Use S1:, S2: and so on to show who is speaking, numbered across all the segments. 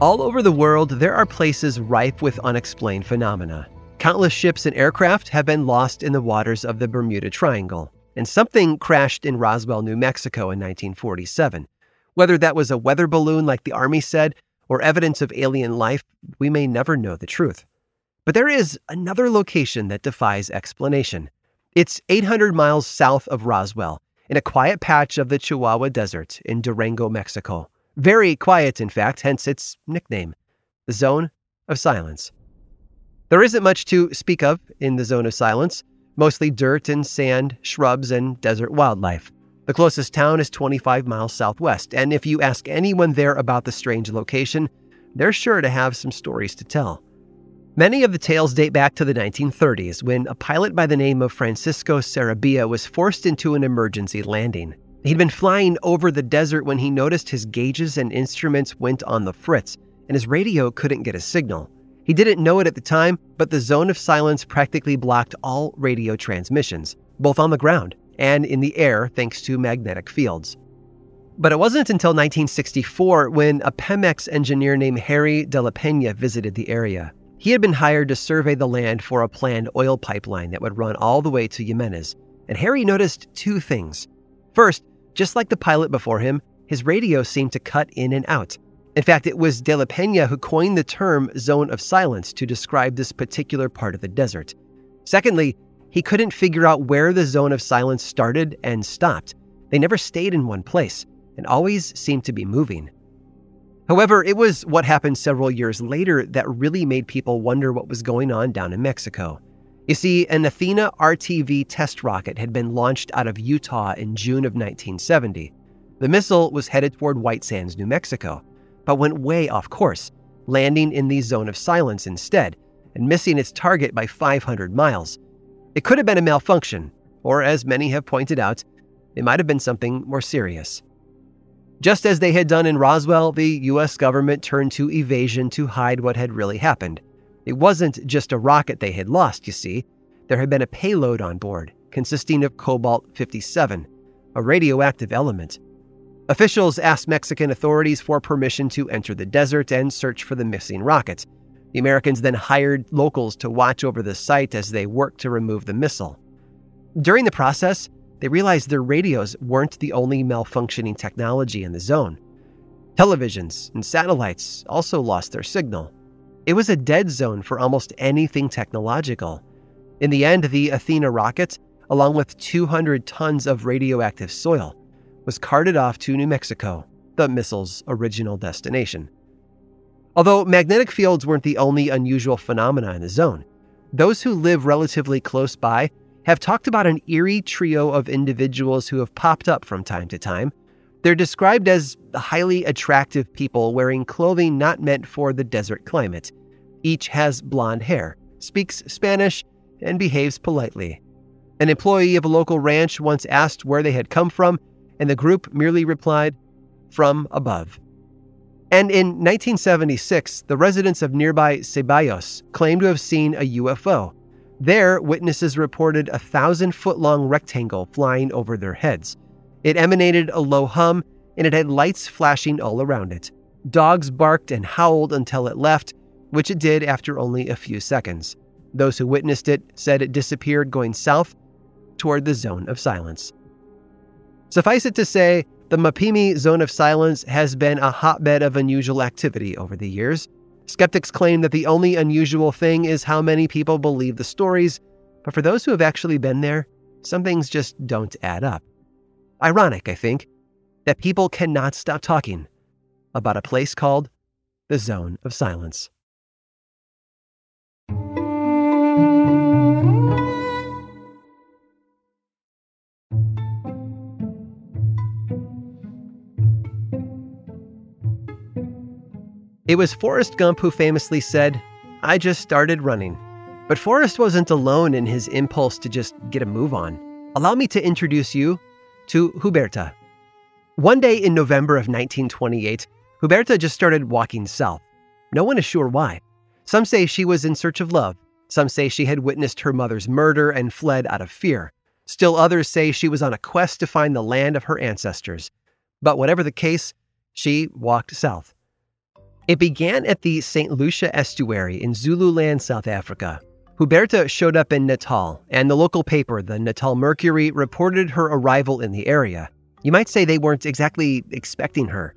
S1: All over the world, there are places ripe with unexplained phenomena. Countless ships and aircraft have been lost in the waters of the Bermuda Triangle, and something crashed in Roswell, New Mexico in 1947. Whether that was a weather balloon, like the Army said, or evidence of alien life, we may never know the truth. But there is another location that defies explanation. It's 800 miles south of Roswell, in a quiet patch of the Chihuahua Desert in Durango, Mexico. Very quiet, in fact, hence its nickname, the Zone of Silence. There isn't much to speak of in the Zone of Silence, mostly dirt and sand, shrubs, and desert wildlife. The closest town is 25 miles southwest, and if you ask anyone there about the strange location, they're sure to have some stories to tell. Many of the tales date back to the 1930s when a pilot by the name of Francisco Sarabia was forced into an emergency landing. He'd been flying over the desert when he noticed his gauges and instruments went on the fritz, and his radio couldn't get a signal. He didn't know it at the time, but the zone of silence practically blocked all radio transmissions, both on the ground and in the air thanks to magnetic fields. But it wasn't until 1964 when a Pemex engineer named Harry de la Pena visited the area. He had been hired to survey the land for a planned oil pipeline that would run all the way to Jimenez, and Harry noticed two things. First, just like the pilot before him, his radio seemed to cut in and out. In fact, it was De La Pena who coined the term zone of silence to describe this particular part of the desert. Secondly, he couldn't figure out where the zone of silence started and stopped. They never stayed in one place and always seemed to be moving. However, it was what happened several years later that really made people wonder what was going on down in Mexico. You see, an Athena RTV test rocket had been launched out of Utah in June of 1970. The missile was headed toward White Sands, New Mexico, but went way off course, landing in the zone of silence instead, and missing its target by 500 miles. It could have been a malfunction, or as many have pointed out, it might have been something more serious. Just as they had done in Roswell, the US government turned to evasion to hide what had really happened. It wasn't just a rocket they had lost, you see. There had been a payload on board, consisting of cobalt 57, a radioactive element. Officials asked Mexican authorities for permission to enter the desert and search for the missing rocket. The Americans then hired locals to watch over the site as they worked to remove the missile. During the process, they realized their radios weren't the only malfunctioning technology in the zone. Televisions and satellites also lost their signal. It was a dead zone for almost anything technological. In the end, the Athena rocket, along with 200 tons of radioactive soil, was carted off to New Mexico, the missile's original destination. Although magnetic fields weren't the only unusual phenomena in the zone, those who live relatively close by have talked about an eerie trio of individuals who have popped up from time to time they're described as highly attractive people wearing clothing not meant for the desert climate. Each has blonde hair, speaks Spanish, and behaves politely. An employee of a local ranch once asked where they had come from, and the group merely replied, From above. And in 1976, the residents of nearby Ceballos claimed to have seen a UFO. There, witnesses reported a thousand foot long rectangle flying over their heads. It emanated a low hum, and it had lights flashing all around it. Dogs barked and howled until it left, which it did after only a few seconds. Those who witnessed it said it disappeared going south toward the zone of silence. Suffice it to say, the Mapimi zone of silence has been a hotbed of unusual activity over the years. Skeptics claim that the only unusual thing is how many people believe the stories, but for those who have actually been there, some things just don't add up. Ironic, I think, that people cannot stop talking about a place called the Zone of Silence. It was Forrest Gump who famously said, I just started running. But Forrest wasn't alone in his impulse to just get a move on. Allow me to introduce you to Huberta. One day in November of 1928, Huberta just started walking south. No one is sure why. Some say she was in search of love. Some say she had witnessed her mother's murder and fled out of fear. Still others say she was on a quest to find the land of her ancestors. But whatever the case, she walked south. It began at the St. Lucia estuary in Zululand, South Africa. Huberta showed up in Natal, and the local paper, the Natal Mercury, reported her arrival in the area. You might say they weren't exactly expecting her.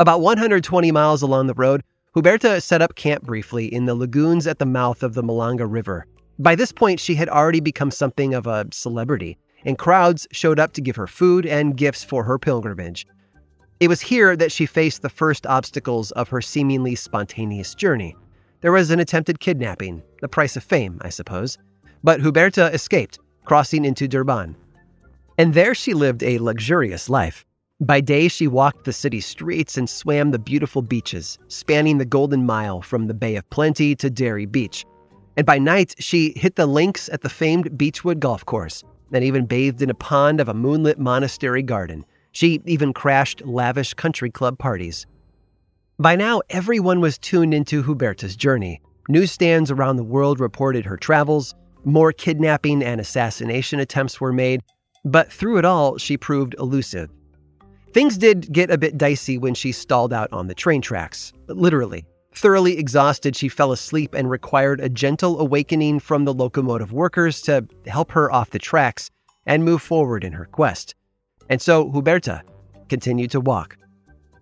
S1: About 120 miles along the road, Huberta set up camp briefly in the lagoons at the mouth of the Mhlanga River. By this point, she had already become something of a celebrity, and crowds showed up to give her food and gifts for her pilgrimage. It was here that she faced the first obstacles of her seemingly spontaneous journey. There was an attempted kidnapping, the price of fame, I suppose. But Huberta escaped, crossing into Durban. And there she lived a luxurious life. By day, she walked the city streets and swam the beautiful beaches, spanning the Golden Mile from the Bay of Plenty to Dairy Beach. And by night, she hit the links at the famed Beachwood Golf Course, and even bathed in a pond of a moonlit monastery garden. She even crashed lavish country club parties. By now, everyone was tuned into Huberta's journey. Newsstands around the world reported her travels, more kidnapping and assassination attempts were made, but through it all, she proved elusive. Things did get a bit dicey when she stalled out on the train tracks, literally. Thoroughly exhausted, she fell asleep and required a gentle awakening from the locomotive workers to help her off the tracks and move forward in her quest. And so Huberta continued to walk.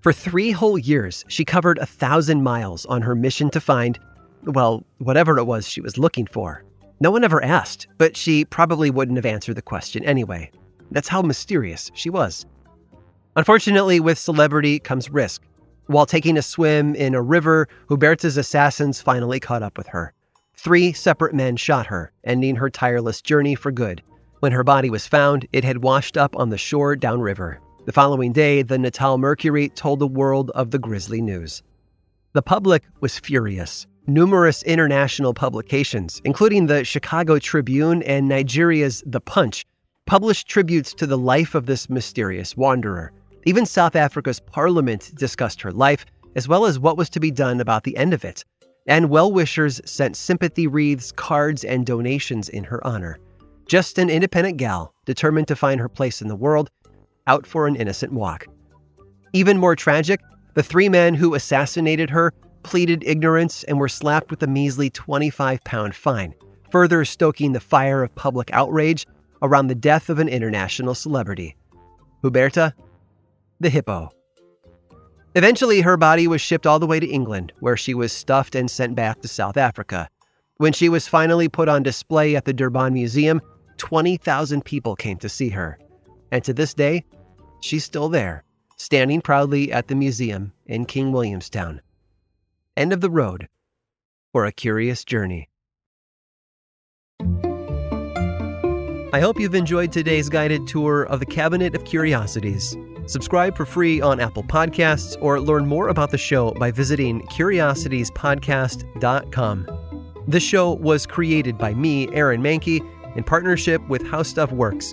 S1: For three whole years, she covered a thousand miles on her mission to find, well, whatever it was she was looking for. No one ever asked, but she probably wouldn't have answered the question anyway. That's how mysterious she was. Unfortunately, with celebrity comes risk. While taking a swim in a river, Huberta's assassins finally caught up with her. Three separate men shot her, ending her tireless journey for good. When her body was found, it had washed up on the shore downriver. The following day, the Natal Mercury told the world of the grisly news. The public was furious. Numerous international publications, including the Chicago Tribune and Nigeria's The Punch, published tributes to the life of this mysterious wanderer. Even South Africa's parliament discussed her life, as well as what was to be done about the end of it. And well wishers sent sympathy wreaths, cards, and donations in her honor. Just an independent gal, determined to find her place in the world, out for an innocent walk. Even more tragic, the three men who assassinated her pleaded ignorance and were slapped with a measly 25 pound fine, further stoking the fire of public outrage around the death of an international celebrity. Huberta the hippo. Eventually, her body was shipped all the way to England, where she was stuffed and sent back to South Africa. When she was finally put on display at the Durban Museum, 20,000 people came to see her. And to this day, she's still there, standing proudly at the museum in King Williamstown. End of the road for a curious journey. I hope you've enjoyed today's guided tour of the Cabinet of Curiosities. Subscribe for free on Apple Podcasts or learn more about the show by visiting curiositiespodcast.com. This show was created by me, Aaron Mahnke, in partnership with How Stuff Works.